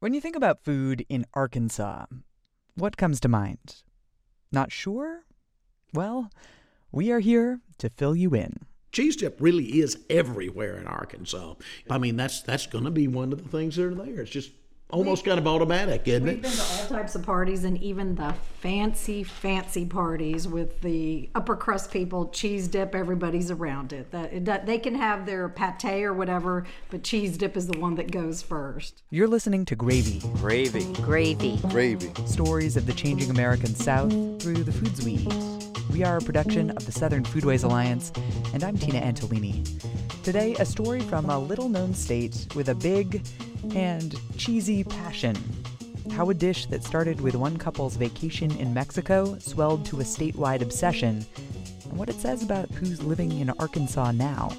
When you think about food in Arkansas, what comes to mind? Not sure? Well, we are here to fill you in. Cheese dip really is everywhere in Arkansas. I mean, that's that's going to be one of the things that are there. It's just almost kind of automatic, isn't it? We've been to all types of parties and even the fancy, fancy parties with the upper crust people, cheese dip, everybody's around it. That, they can have their pate or whatever, but cheese dip is the one that goes first. You're listening to Gravy, Gravy. Gravy. Gravy. stories of the changing American South through the foods we eat. We are a production of the Southern Foodways Alliance, and I'm Tina Antolini. Today, a story from a little known state with a big and cheesy passion. How a dish that started with one couple's vacation in Mexico swelled to a statewide obsession, and what it says about who's living in Arkansas now.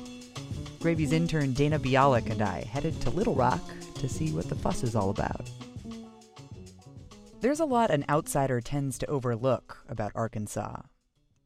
Gravy's intern Dana Bialek and I headed to Little Rock to see what the fuss is all about. There's a lot an outsider tends to overlook about Arkansas.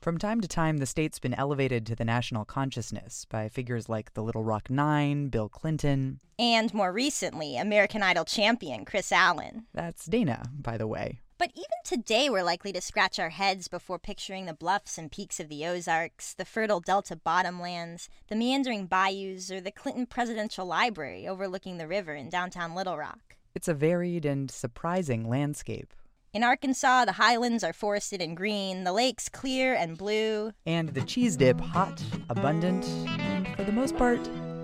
From time to time, the state's been elevated to the national consciousness by figures like the Little Rock Nine, Bill Clinton. And more recently, American Idol champion Kris Allen. That's Dana, by the way. But even today, we're likely to scratch our heads before picturing the bluffs and peaks of the Ozarks, the fertile Delta bottomlands, the meandering bayous, or the Clinton Presidential Library overlooking the river in downtown Little Rock. It's a varied and surprising landscape. In Arkansas, the highlands are forested and green, the lakes clear and blue. And the cheese dip hot, abundant, and for the most part,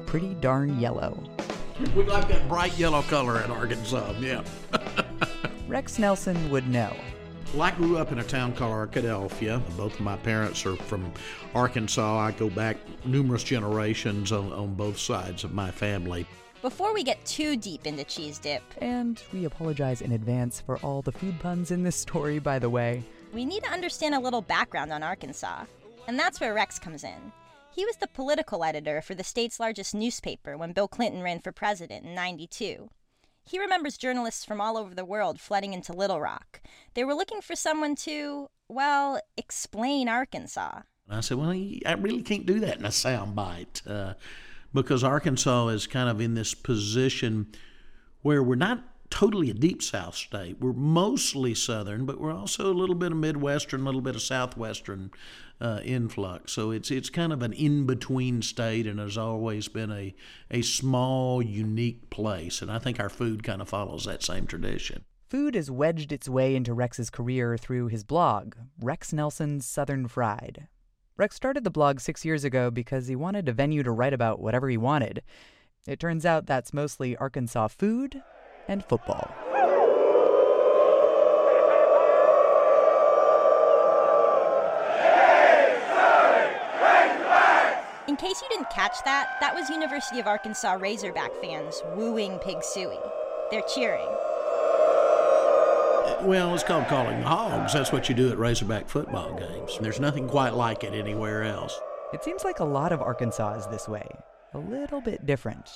pretty darn yellow. We like that bright yellow color in Arkansas. Yeah. Rex Nelson would know. Well, I grew up in a town called Arkadelphia. Both of my parents are from Arkansas. I go back numerous generations on, on both sides of my family. Before we get too deep into cheese dip, And we apologize in advance for all the food puns in this story, by the way. we need to understand a little background on Arkansas. And that's where Rex comes in. He was the political editor for the state's largest newspaper when Bill Clinton ran for president in 92. He remembers journalists from all over the world flooding into Little Rock. They were looking for someone to, well, explain Arkansas. And I said, well, I really can't do that in a soundbite uh, because Arkansas is kind of in this position where we're not totally a deep South state. We're mostly Southern, but we're also a little bit of Midwestern, a little bit of Southwestern uh, influx. So it's it's kind of an in between state, and has always been a a small, unique place. And I think our food kind of follows that same tradition. Food has wedged its way into Rex's career through his blog, Rex Nelson's Southern Fried. Rex started the blog six years ago because he wanted a venue to write about whatever he wanted. It turns out that's mostly Arkansas food and football. In case you didn't catch that, that was University of Arkansas Razorback fans wooing Pig Sooie. They're cheering. Well, it's called calling the hogs. That's what you do at Razorback football games. There's nothing quite like it anywhere else. It seems like a lot of Arkansas is this way, a little bit different.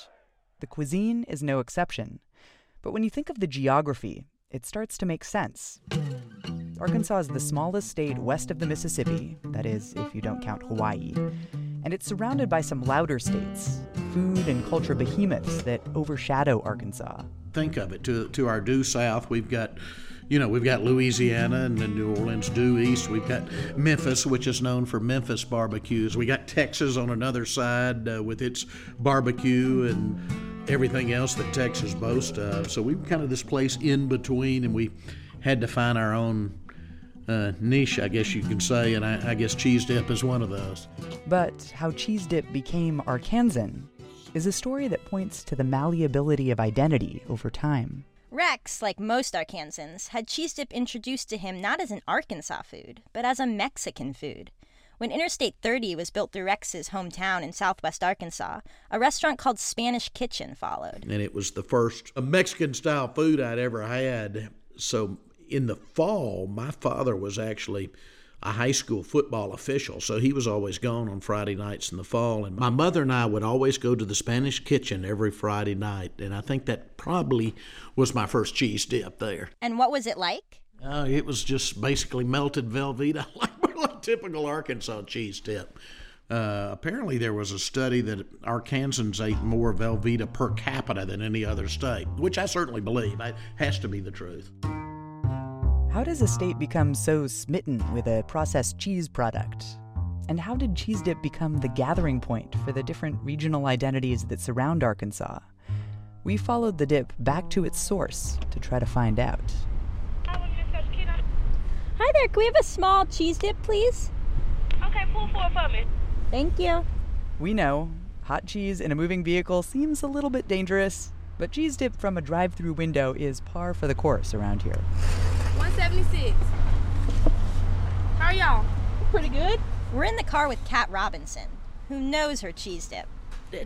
The cuisine is no exception. But when you think of the geography, it starts to make sense. Arkansas is the smallest state west of the Mississippi, that is, if you don't count Hawaii. And it's surrounded by some louder states, food and culture behemoths that overshadow Arkansas. Think of it. To to our due south, we've got, you know, we've got Louisiana and then New Orleans due east. We've got Memphis, which is known for Memphis barbecues. We got Texas on another side uh, with its barbecue and everything else that Texas boasts of. So we're kind of this place in between, and we had to find our own uh, niche, I guess you can say. And I, I guess cheese dip is one of those. But how cheese dip became Arkansan is a story that points to the malleability of identity over time. Rex, like most Arkansans, had cheese dip introduced to him not as an Arkansas food, but as a Mexican food. When Interstate 30 was built through Rex's hometown in southwest Arkansas, a restaurant called Spanish Kitchen followed. and it was the first Mexican style food I'd ever had. So in the fall, my father was actually a high school football official, so he was always gone on Friday nights in the fall. And my mother and I would always go to the Spanish Kitchen every Friday night, and I think that probably was my first cheese dip there. And what was it like? Uh, it was just basically melted Velveeta, like, like typical Arkansas cheese dip. Uh, apparently, there was a study that Arkansans ate more Velveeta per capita than any other state, which I certainly believe. It has to be the truth. How does a state become so smitten with a processed cheese product? And how did cheese dip become the gathering point for the different regional identities that surround Arkansas? We followed the dip back to its source to try to find out. Hi there, can we have a small cheese dip, please? Okay, pull four for me. Thank you. We know hot cheese in a moving vehicle seems a little bit dangerous, but cheese dip from a drive through window is par for the course around here. 176. How are y'all? Pretty good. We're in the car with Kat Robinson, who knows her cheese dip.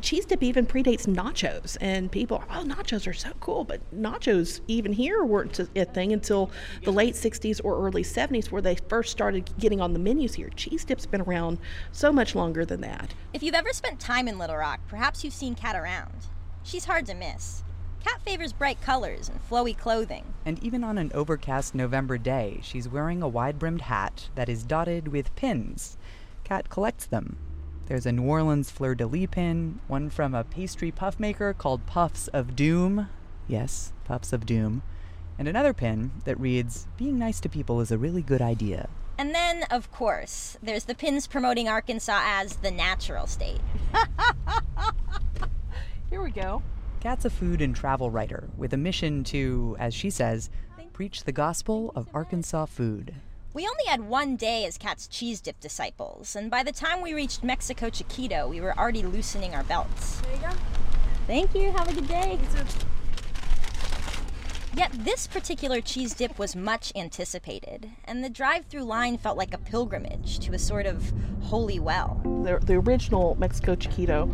cheese dip even predates nachos, and people, oh, nachos are so cool, but nachos even here weren't a thing until the late 60s or early 70s, where they first started getting on the menus here. Cheese dip's been around so much longer than that. If you've ever spent time in Little Rock, perhaps you've seen Kat around. She's hard to miss. Kat favors bright colors and flowy clothing. And even on an overcast November day, she's wearing a wide brimmed hat that is dotted with pins. Kat collects them there's a New Orleans fleur de lis pin, one from a pastry puff maker called Puffs of Doom. Yes, Puffs of Doom. And another pin that reads, Being nice to people is a really good idea. And then, of course, there's the pins promoting Arkansas as the natural state. Here we go. Kat's a food and travel writer with a mission to, as she says, preach the gospel of Arkansas food. We only had one day as Kat's cheese dip disciples, and by the time we reached Mexico Chiquito, we were already loosening our belts. There you go. Thank you. Have a good day. Yet this particular cheese dip was much anticipated, and the drive through line felt like a pilgrimage to a sort of holy well. The, the original Mexico Chiquito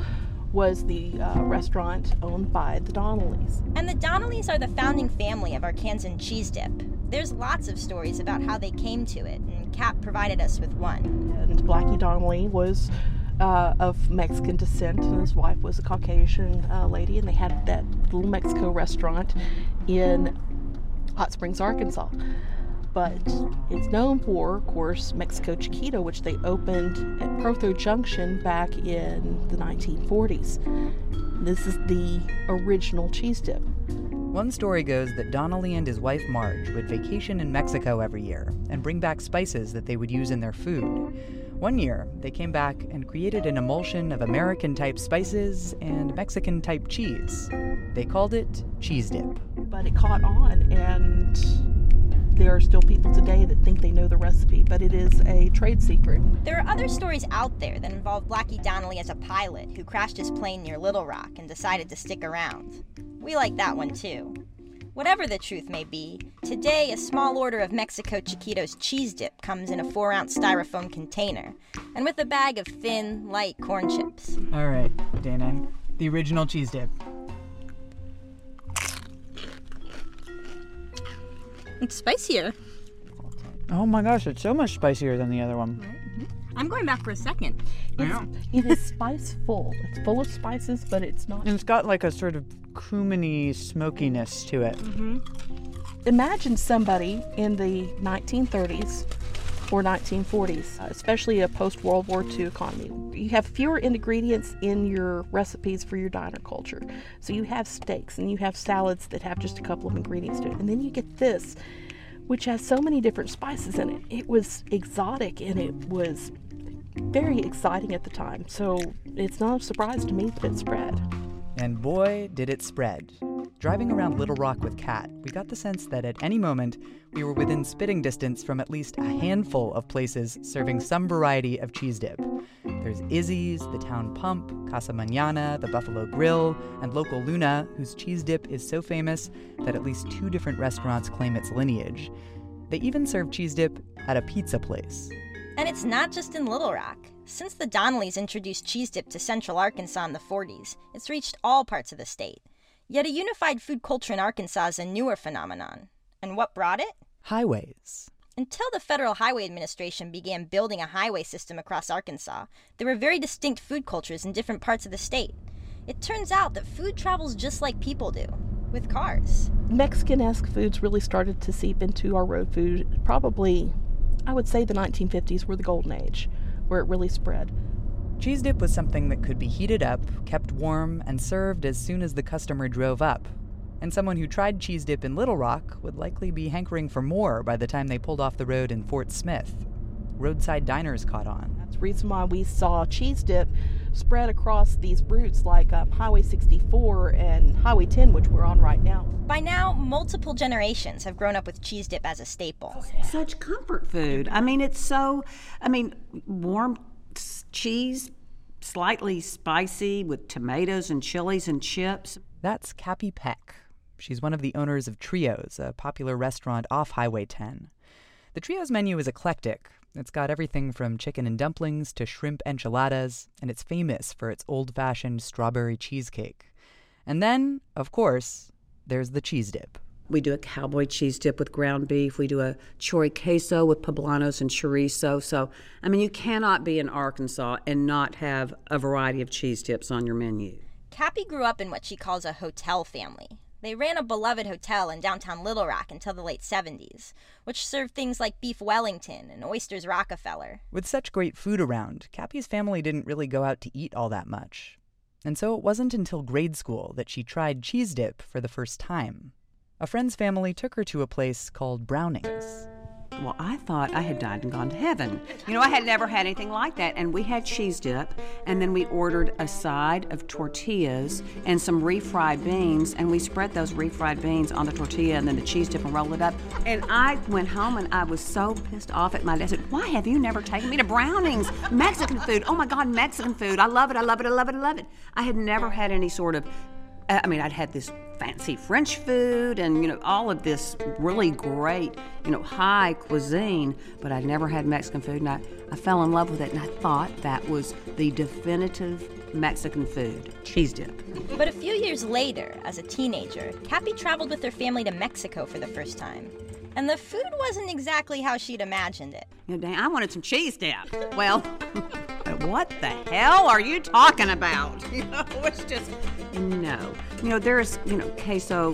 was the uh, restaurant owned by the Donnellys. And the Donnellys are the founding family of our Arkansan cheese dip. There's lots of stories about how they came to it, and Kat provided us with one. And Blackie Donnelly was uh, of Mexican descent, and his wife was a Caucasian uh, lady, and they had that little Mexico restaurant in Hot Springs, Arkansas. But it's known for, of course, Mexico Chiquito, which they opened at Protho Junction back in the 1940s. This is the original cheese dip. One story goes that Donnelly and his wife Marge would vacation in Mexico every year and bring back spices that they would use in their food. One year, they came back and created an emulsion of American type spices and Mexican type cheese. They called it cheese dip. But it caught on, and there are still people today that think they know the recipe, but it is a trade secret. There are other stories out there that involve Blackie Donnelly as a pilot who crashed his plane near Little Rock and decided to stick around. We like that one too. Whatever the truth may be, today a small order of Mexico Chiquito's cheese dip comes in a 4 ounce styrofoam container, and with a bag of thin, light corn chips. All right, Dana, the original cheese dip. It's spicier. Oh my gosh, it's so much spicier than the other one. Mm-hmm. I'm going back for a second. Yeah. It is spiceful. It's full of spices, but it's not. And it's got like a sort of cuminy smokiness to it. Mm-hmm. Imagine somebody in the 1930s or 1940s, uh, especially a post World War II economy. You have fewer ingredients in your recipes for your diner culture. So you have steaks and you have salads that have just a couple of ingredients to it. And then you get this, which has so many different spices in it. It was exotic and it was very exciting at the time. So it's not a surprise to me that it spread. And boy, did it spread. Driving around Little Rock with Kat, we got the sense that at any moment we were within spitting distance from at least a handful of places serving some variety of cheese dip. There's Izzy's, the Town Pump, Casa Manana, the Buffalo Grill, and local Luna, whose cheese dip is so famous that at least two different restaurants claim its lineage. They even serve cheese dip at a pizza place. And it's not just in Little Rock. Since the Donnellys introduced cheese dip to central Arkansas in the 40s, it's reached all parts of the state. Yet a unified food culture in Arkansas is a newer phenomenon. And what brought it? Highways. Until the Federal Highway Administration began building a highway system across Arkansas, there were very distinct food cultures in different parts of the state. It turns out that food travels just like people do, with cars. Mexican esque foods really started to seep into our road food probably, I would say, the 1950s were the golden age where it really spread. Cheese dip was something that could be heated up, kept warm, and served as soon as the customer drove up. And someone who tried cheese dip in Little Rock would likely be hankering for more by the time they pulled off the road in Fort Smith. Roadside diners caught on. That's the reason why we saw cheese dip spread across these routes like um, Highway 64 and Highway 10, which we're on right now. By now, multiple generations have grown up with cheese dip as a staple. Such comfort food. I mean, it's so, I mean, warm s- cheese, slightly spicy with tomatoes and chilies and chips. That's Capi Peck. She's one of the owners of Trios, a popular restaurant off Highway 10. The Trios menu is eclectic. It's got everything from chicken and dumplings to shrimp enchiladas, and it's famous for its old fashioned strawberry cheesecake. And then, of course, there's the cheese dip. We do a cowboy cheese dip with ground beef. We do a chori queso with poblanos and chorizo. So, I mean, you cannot be in Arkansas and not have a variety of cheese dips on your menu. Capi grew up in what she calls a hotel family. They ran a beloved hotel in downtown Little Rock until the late 70s, which served things like beef Wellington and oysters Rockefeller. With such great food around, Capi's family didn't really go out to eat all that much. And so it wasn't until grade school that she tried cheese dip for the first time. A friend's family took her to a place called Browning's. Well, I thought I had died and gone to heaven. You know, I had never had anything like that. And we had cheese dip, and then we ordered a side of tortillas and some refried beans, and we spread those refried beans on the tortilla and then the cheese dip and rolled it up. And I went home and I was so pissed off at my dad. I said, Why have you never taken me to Browning's? Mexican food. Oh my God, Mexican food. I love it. I love it. I love it. I love it. I had never had any sort of uh, I mean, I'd had this fancy French food and, you know, all of this really great, you know, high cuisine, but I'd never had Mexican food. And I, I fell in love with it and I thought that was the definitive Mexican food cheese dip. But a few years later, as a teenager, Capi traveled with her family to Mexico for the first time. And the food wasn't exactly how she'd imagined it. You know, dang, I wanted some cheese dip. Well, what the hell are you talking about? You know, it's just no. You know, there's you know queso,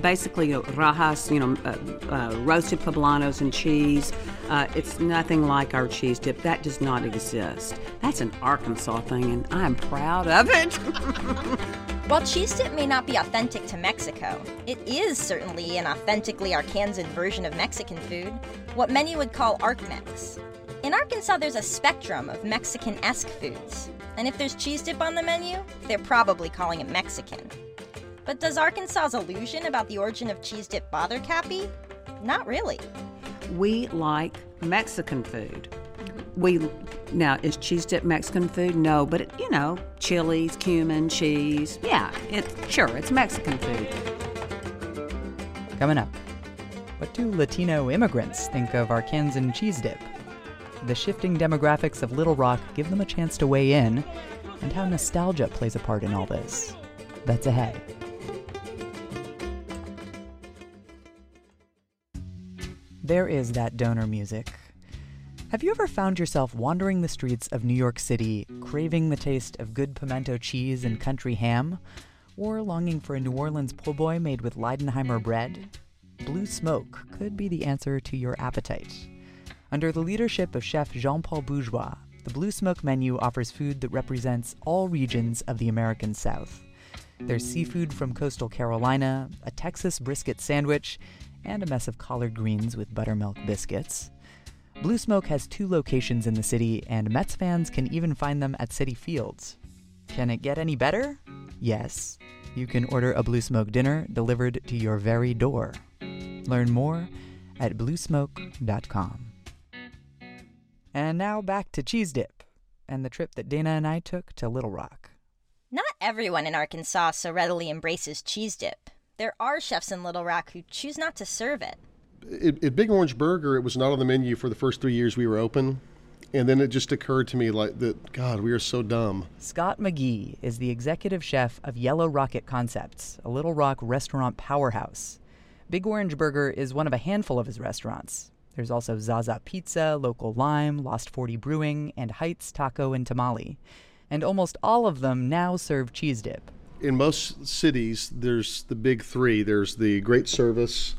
basically you know, rajas, you know, uh, uh, roasted poblanos and cheese. Uh, it's nothing like our cheese dip. That does not exist. That's an Arkansas thing, and I'm proud of it. While cheese dip may not be authentic to Mexico, it is certainly an authentically Arkansan version of Mexican food, what many would call Ark-Mex. In Arkansas, there's a spectrum of Mexican esque foods, and if there's cheese dip on the menu, they're probably calling it Mexican. But does Arkansas's illusion about the origin of cheese dip bother Capi? Not really. we like Mexican food. We now is cheese dip Mexican food? No, but it, you know, chilies, cumin, cheese. Yeah, it's sure it's Mexican food. Coming up, what do Latino immigrants think of Arkansan cheese dip? The shifting demographics of Little Rock give them a chance to weigh in, and how nostalgia plays a part in all this. That's ahead. There is that donor music. Have you ever found yourself wandering the streets of New York City, craving the taste of good pimento cheese and country ham? Or longing for a New Orleans po' boy made with Leidenheimer bread? Blue Smoke could be the answer to your appetite. Under the leadership of chef Jean Paul Bourgeois, the Blue Smoke menu offers food that represents all regions of the American South. There's seafood from coastal Carolina, a Texas brisket sandwich, and a mess of collard greens with buttermilk biscuits. Blue Smoke has two locations in the city, and Mets fans can even find them at Citi Fields. Can it get any better? Yes. You can order a Blue Smoke dinner delivered to your very door. Learn more at bluesmoke.com. And now back to Cheese Dip and the trip that Dana and I took to Little Rock. Not everyone in Arkansas so readily embraces cheese dip. There are chefs in Little Rock who choose not to serve it. At, at Big Orange Burger, it was not on the menu for the first three years we were open. And then it just occurred to me like that, God, we are so dumb. Scott McGehee is the executive chef of Yellow Rocket Concepts, a Little Rock restaurant powerhouse. Big Orange Burger is one of a handful of his restaurants. There's also Zaza Pizza, Local Lime, Lost 40 Brewing, and Heights Taco and Tamale. And almost all of them now serve cheese dip. In most cities, there's the big three there's the great service,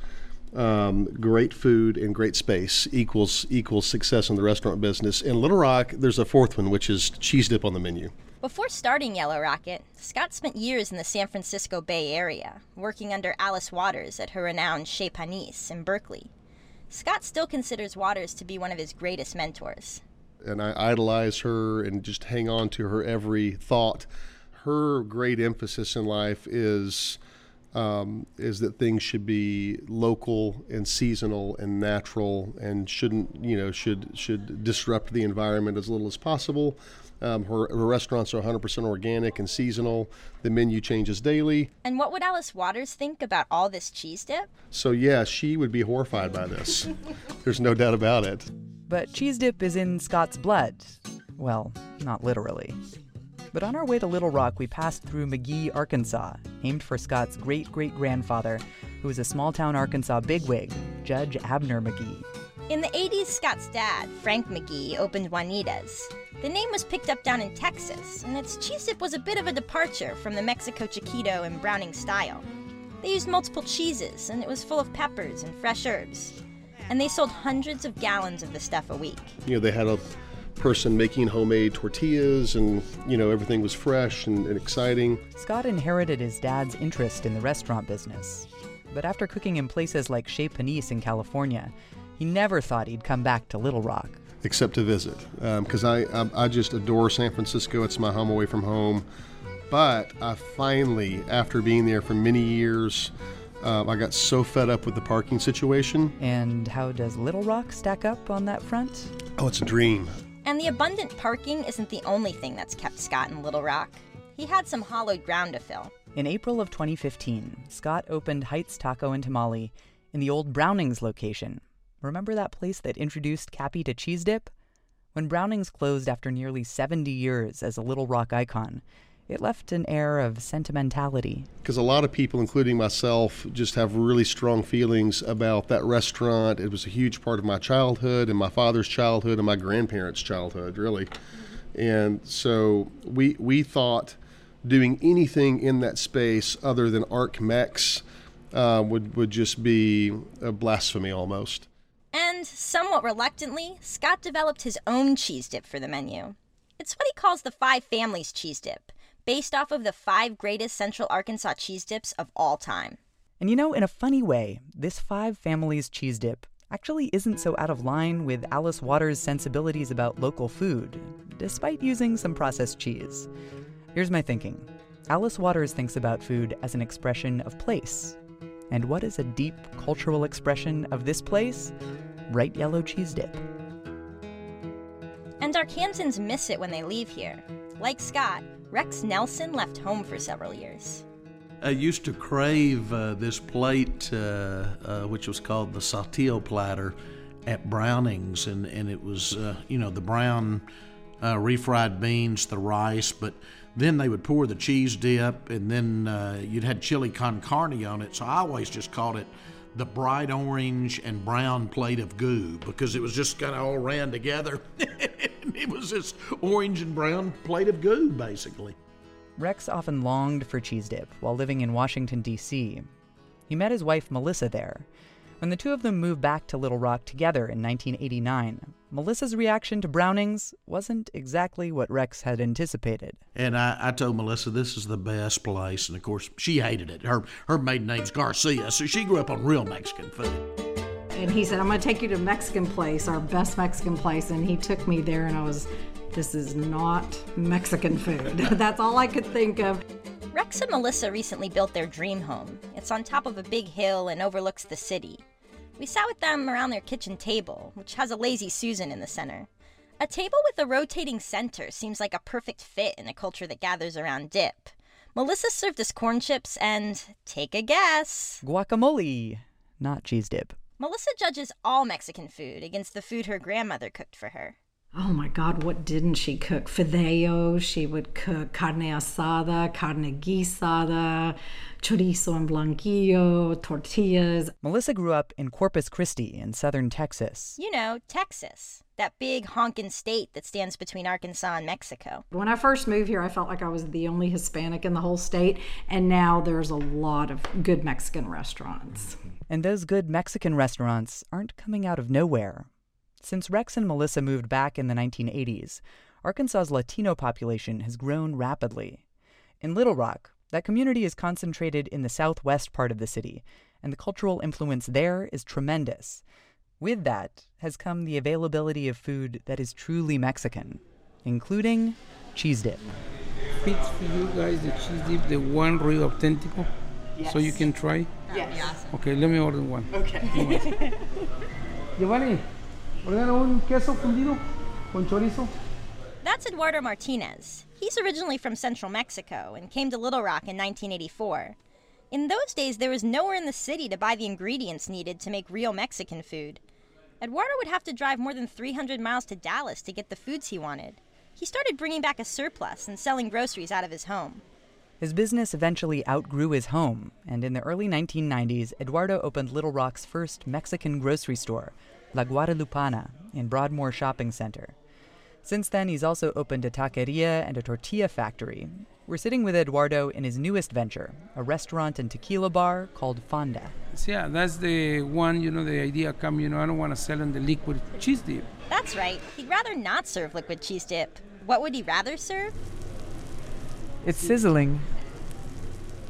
um, great food and great space equals equals success in the restaurant business. In Little Rock, there's a fourth one, which is cheese dip on the menu. Before starting Yellow Rocket, Scott spent years in the San Francisco Bay Area, working under Alice Waters at her renowned Chez Panisse in Berkeley. Scott still considers Waters to be one of his greatest mentors. And I idolize her and just hang on to her every thought. Her great emphasis in life is um, is that things should be local and seasonal and natural and shouldn't you know should should disrupt the environment as little as possible. Um, her, her restaurants are 100% organic and seasonal. The menu changes daily. And what would Alice Waters think about all this cheese dip? So, yeah, she would be horrified by this. There's no doubt about it. But cheese dip is in Scott's blood. Well, not literally. But on our way to Little Rock, we passed through McGehee, Arkansas, named for Scott's great great grandfather, who was a small town Arkansas bigwig, Judge Abner McGehee. In the 80s, Scott's dad, Frank McGehee, opened Juanita's. The name was picked up down in Texas, and its cheese dip was a bit of a departure from the Mexico Chiquito and Browning style. They used multiple cheeses, and it was full of peppers and fresh herbs. And they sold hundreds of gallons of the stuff a week. You know, they had a person making homemade tortillas, and, you know, everything was fresh and, and exciting. Scott inherited his dad's interest in the restaurant business. But after cooking in places like Chez Panisse in California, he never thought he'd come back to Little Rock. Except to visit, because um, I, I, I just adore San Francisco. It's my home away from home. But I finally, after being there for many years, uh, I got so fed up with the parking situation. And how does Little Rock stack up on that front? Oh, it's a dream. And the abundant parking isn't the only thing that's kept Scott in Little Rock. He had some hollowed ground to fill. In April of 2015, Scott opened Heights Taco and Tamale in the old Brownings location. Remember that place that introduced Capi to cheese dip? When Brownings closed after nearly 70 years as a Little Rock icon, it left an air of sentimentality. Because a lot of people, including myself, just have really strong feelings about that restaurant. It was a huge part of my childhood and my father's childhood and my grandparents' childhood, really. And so we we thought doing anything in that space other than Ark Mex uh, would would just be a blasphemy almost. And somewhat reluctantly, Scott developed his own cheese dip for the menu. It's what he calls the Five Families cheese dip, based off of the five greatest Central Arkansas cheese dips of all time. And you know, in a funny way, this Five Families cheese dip actually isn't so out of line with Alice Waters' sensibilities about local food, despite using some processed cheese. Here's my thinking Alice Waters thinks about food as an expression of place. And what is a deep cultural expression of this place? Bright yellow cheese dip. And our Arkansans miss it when they leave here. Like Scott, Rex Nelson left home for several years. I used to crave uh, this plate, uh, uh, which was called the Saltillo platter, at Browning's, and, and it was, uh, you know, the brown uh, refried beans, the rice, but then they would pour the cheese dip, and then uh, you'd had chili con carne on it. So I always just called it the bright orange and brown plate of goo because it was just kind of all ran together. it was this orange and brown plate of goo, basically. Rex often longed for cheese dip while living in Washington, D.C. He met his wife Melissa there. When the two of them moved back to Little Rock together in 1989, Melissa's reaction to Brownings wasn't exactly what Rex had anticipated. And I, I told Melissa this is the best place, and of course she hated it. Her her maiden name's Garcia, so she grew up on real Mexican food. And he said, "I'm going to take you to Mexican place, our best Mexican place." And he took me there, and I was, "This is not Mexican food." That's all I could think of. Rex and Melissa recently built their dream home. It's on top of a big hill and overlooks the city. We sat with them around their kitchen table, which has a lazy Susan in the center. A table with a rotating center seems like a perfect fit in a culture that gathers around dip. Melissa served us corn chips and, take a guess, Guacamole, not cheese dip. Melissa judges all Mexican food against the food her grandmother cooked for her. Oh my God, what didn't she cook? Fideo, she would cook carne asada, carne guisada, chorizo en blanquillo, tortillas. Melissa grew up in Corpus Christi in southern Texas. You know, Texas, that big honkin' state that stands between Arkansas and Mexico. When I first moved here, I felt like I was the only Hispanic in the whole state, and now there's a lot of good Mexican restaurants. And those good Mexican restaurants aren't coming out of nowhere. Since Rex and Melissa moved back in the 1980s, Arkansas's Latino population has grown rapidly. In Little Rock, that community is concentrated in the southwest part of the city, and the cultural influence there is tremendous. With that has come the availability of food that is truly Mexican, including cheese dip. Fits for you guys the cheese dip, the one real authentico, so you can try. Yes. Okay, let me order one. Okay. Giovanni, ordena un queso fundido con chorizo. That's Eduardo Martinez. He's originally from central Mexico and came to Little Rock in 1984. In those days, there was nowhere in the city to buy the ingredients needed to make real Mexican food. Eduardo would have to drive more than 300 miles to Dallas to get the foods he wanted. He started bringing back a surplus and selling groceries out of his home. His business eventually outgrew his home, and in the early 1990s, Eduardo opened Little Rock's first Mexican grocery store, La Guadalupana, in Broadmoor Shopping Center. Since then, he's also opened a taqueria and a tortilla factory. We're sitting with Eduardo in his newest venture, a restaurant and tequila bar called Fonda. Yeah, that's the one, you know, the idea come, you know, I don't want to sell in the liquid cheese dip. That's right, he'd rather not serve liquid cheese dip. What would he rather serve? It's sizzling.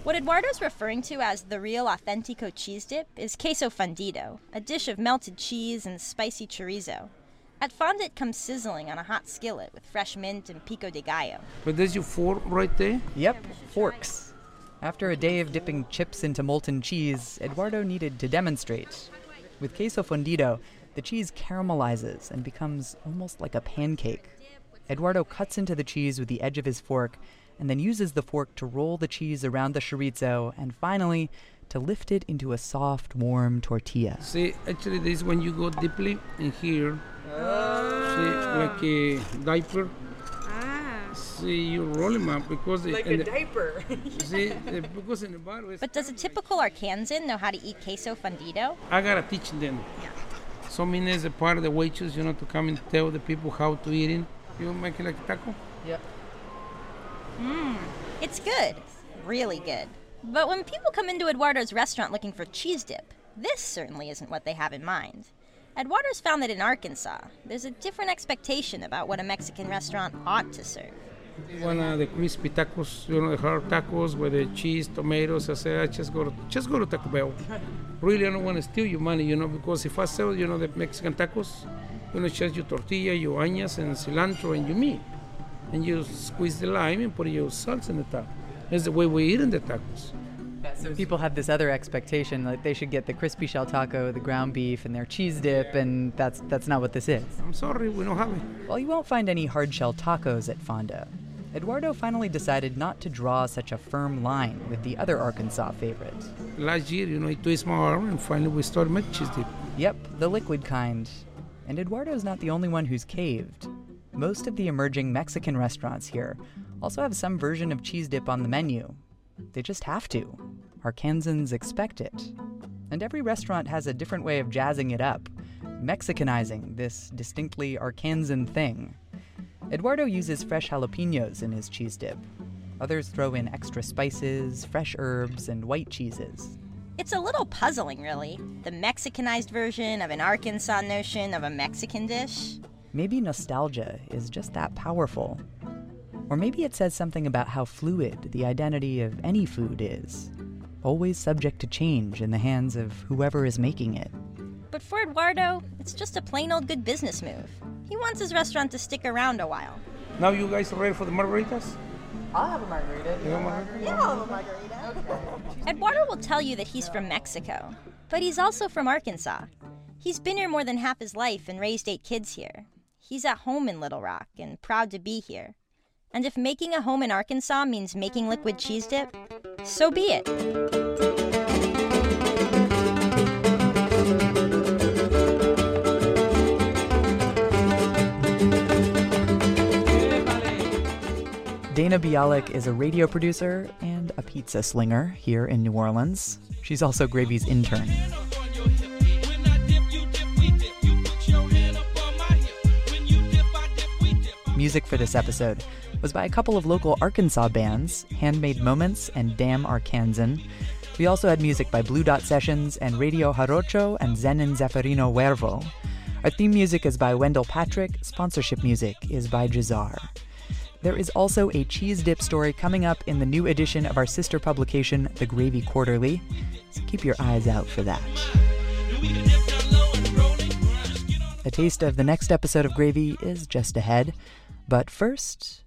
What Eduardo's referring to as the real authentico cheese dip is queso fundido, a dish of melted cheese and spicy chorizo. At Fonda, it comes sizzling on a hot skillet with fresh mint and pico de gallo. But there's your fork right there. Yep, forks. After a day of dipping chips into molten cheese, Eduardo needed to demonstrate. With queso fundido, the cheese caramelizes and becomes almost like a pancake. Eduardo cuts into the cheese with the edge of his fork and then uses the fork to roll the cheese around the chorizo and finally to lift it into a soft, warm tortilla. See, actually, this is when you go deeply in here. See, like a diaper. Ah. See, you roll them up because Like in a diaper. See, because in the bottom But does a typical Arkansan know how to eat queso fundido? I gotta teach them. Yeah. So mean is a part of the waitress, you know, to come and tell the people how to eat it. You make it like a taco? yep. Mmm, it's good. Really good. But when people come into Eduardo's restaurant looking for cheese dip, this certainly isn't what they have in mind. Eduardo's found that in Arkansas, there's a different expectation about what a Mexican restaurant ought to serve. One of the crispy tacos, you know, the hard tacos with the cheese, tomatoes. I say, I just go to just go to Taco Bell. Really, I don't want to steal your money, you know, because if I sell, you know, the Mexican tacos, you know, just your tortilla, your onions, and cilantro, and your meat, and you squeeze the lime and put your salts in the taco. That's the way we eat in the tacos. So people have this other expectation that they should get the crispy shell taco, the ground beef, and their cheese dip, and that's that's not what this is. I'm sorry, we don't have it. Well, you won't find any hard shell tacos at Fonda, Eduardo finally decided not to draw such a firm line with the other Arkansas favorites. Last year, you know, it twisted my arm, and finally we started making cheese dip. Yep, the liquid kind. And Eduardo's not the only one who's caved. Most of the emerging Mexican restaurants here also have some version of cheese dip on the menu. They just have to. Arkansans expect it. And every restaurant has a different way of jazzing it up, Mexicanizing this distinctly Arkansan thing. Eduardo uses fresh jalapenos in his cheese dip. Others throw in extra spices, fresh herbs, and white cheeses. It's a little puzzling, really. The Mexicanized version of an Arkansas notion of a Mexican dish. Maybe nostalgia is just that powerful. Or maybe it says something about how fluid the identity of any food is, always subject to change in the hands of whoever is making it. But for Eduardo, it's just a plain old good business move. He wants his restaurant to stick around a while. Now you guys are ready for the margaritas? I'll have a margarita. You want margarita? Eduardo will tell you that he's from Mexico, but he's also from Arkansas. He's been here more than half his life and raised eight kids here. He's at home in Little Rock and proud to be here. And if making a home in Arkansas means making liquid cheese dip, so be it. Dana Bialek is a radio producer and a pizza slinger here in New Orleans. She's also Gravy's intern. Music for this episode was by a couple of local Arkansas bands, Handmade Moments and Damn Arkansan. We also had music by Blue Dot Sessions and Radio Jarocho and Zenon Zeffirino Huervo. Our theme music is by Wendell Patrick. Sponsorship music is by Jazar. There is also a cheese dip story coming up in the new edition of our sister publication, The Gravy Quarterly. So keep your eyes out for that. A taste of the next episode of Gravy is just ahead. But first,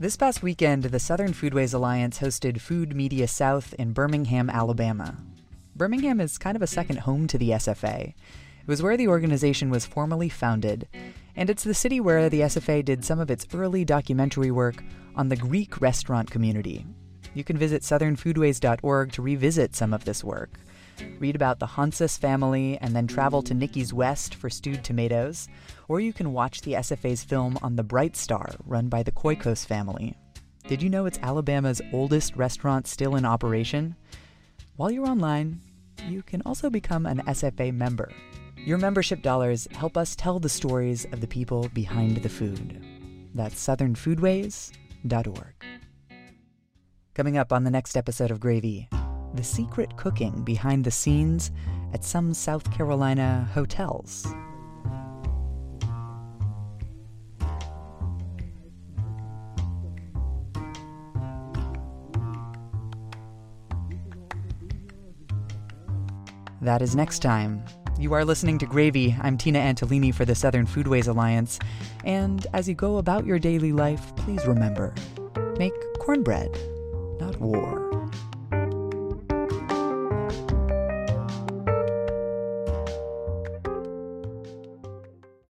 this past weekend, the Southern Foodways Alliance hosted Food Media South in Birmingham, Alabama. Birmingham is kind of a second home to the SFA. It was where the organization was formally founded, and it's the city where the SFA did some of its early documentary work on the Greek restaurant community. You can visit southernfoodways.org to revisit some of this work. Read about the Hontzas family and then travel to Niki's West for stewed tomatoes, or you can watch the SFA's film on the Bright Star, run by the Koikos family. Did you know it's Alabama's oldest restaurant still in operation? While you're online, you can also become an SFA member. Your membership dollars help us tell the stories of the people behind the food. That's southernfoodways.org. Coming up on the next episode of Gravy, the secret cooking behind the scenes at some South Carolina hotels. That is next time. You are listening to Gravy. I'm Tina Antolini for the Southern Foodways Alliance. And as you go about your daily life, please remember make cornbread, not war.